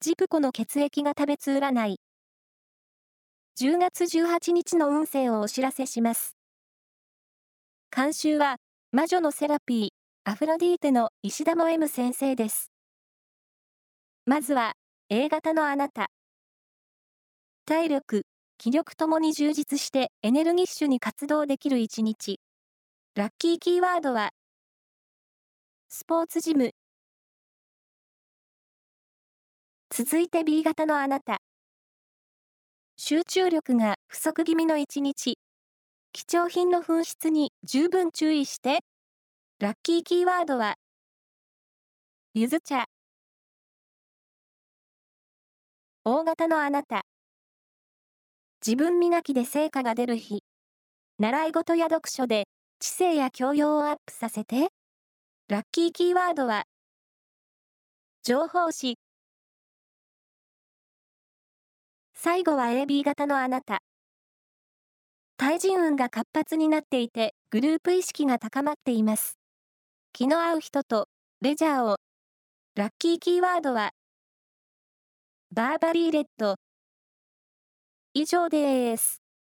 ジプコの血液が食べつ占い。10月18日の運勢をお知らせします。監修は、魔女のセラピー、アフロディーテの石田も M 先生です。まずは、A 型のあなた。体力、気力ともに充実してエネルギッシュに活動できる一日。ラッキーキーワードは、スポーツジム。続いて B 型のあなた。集中力が不足気味の一日。貴重品の紛失に十分注意して。ラッキーキーワードは、ゆず茶。大型のあなた。自分磨きで成果が出る日。習い事や読書で知性や教養をアップさせて。ラッキーキーワードは、情報誌。最後は AB 型のあなた。対人運が活発になっていて、グループ意識が高まっています。気の合う人と、レジャーを。ラッキーキーワードは、バーバリーレッド。以上です。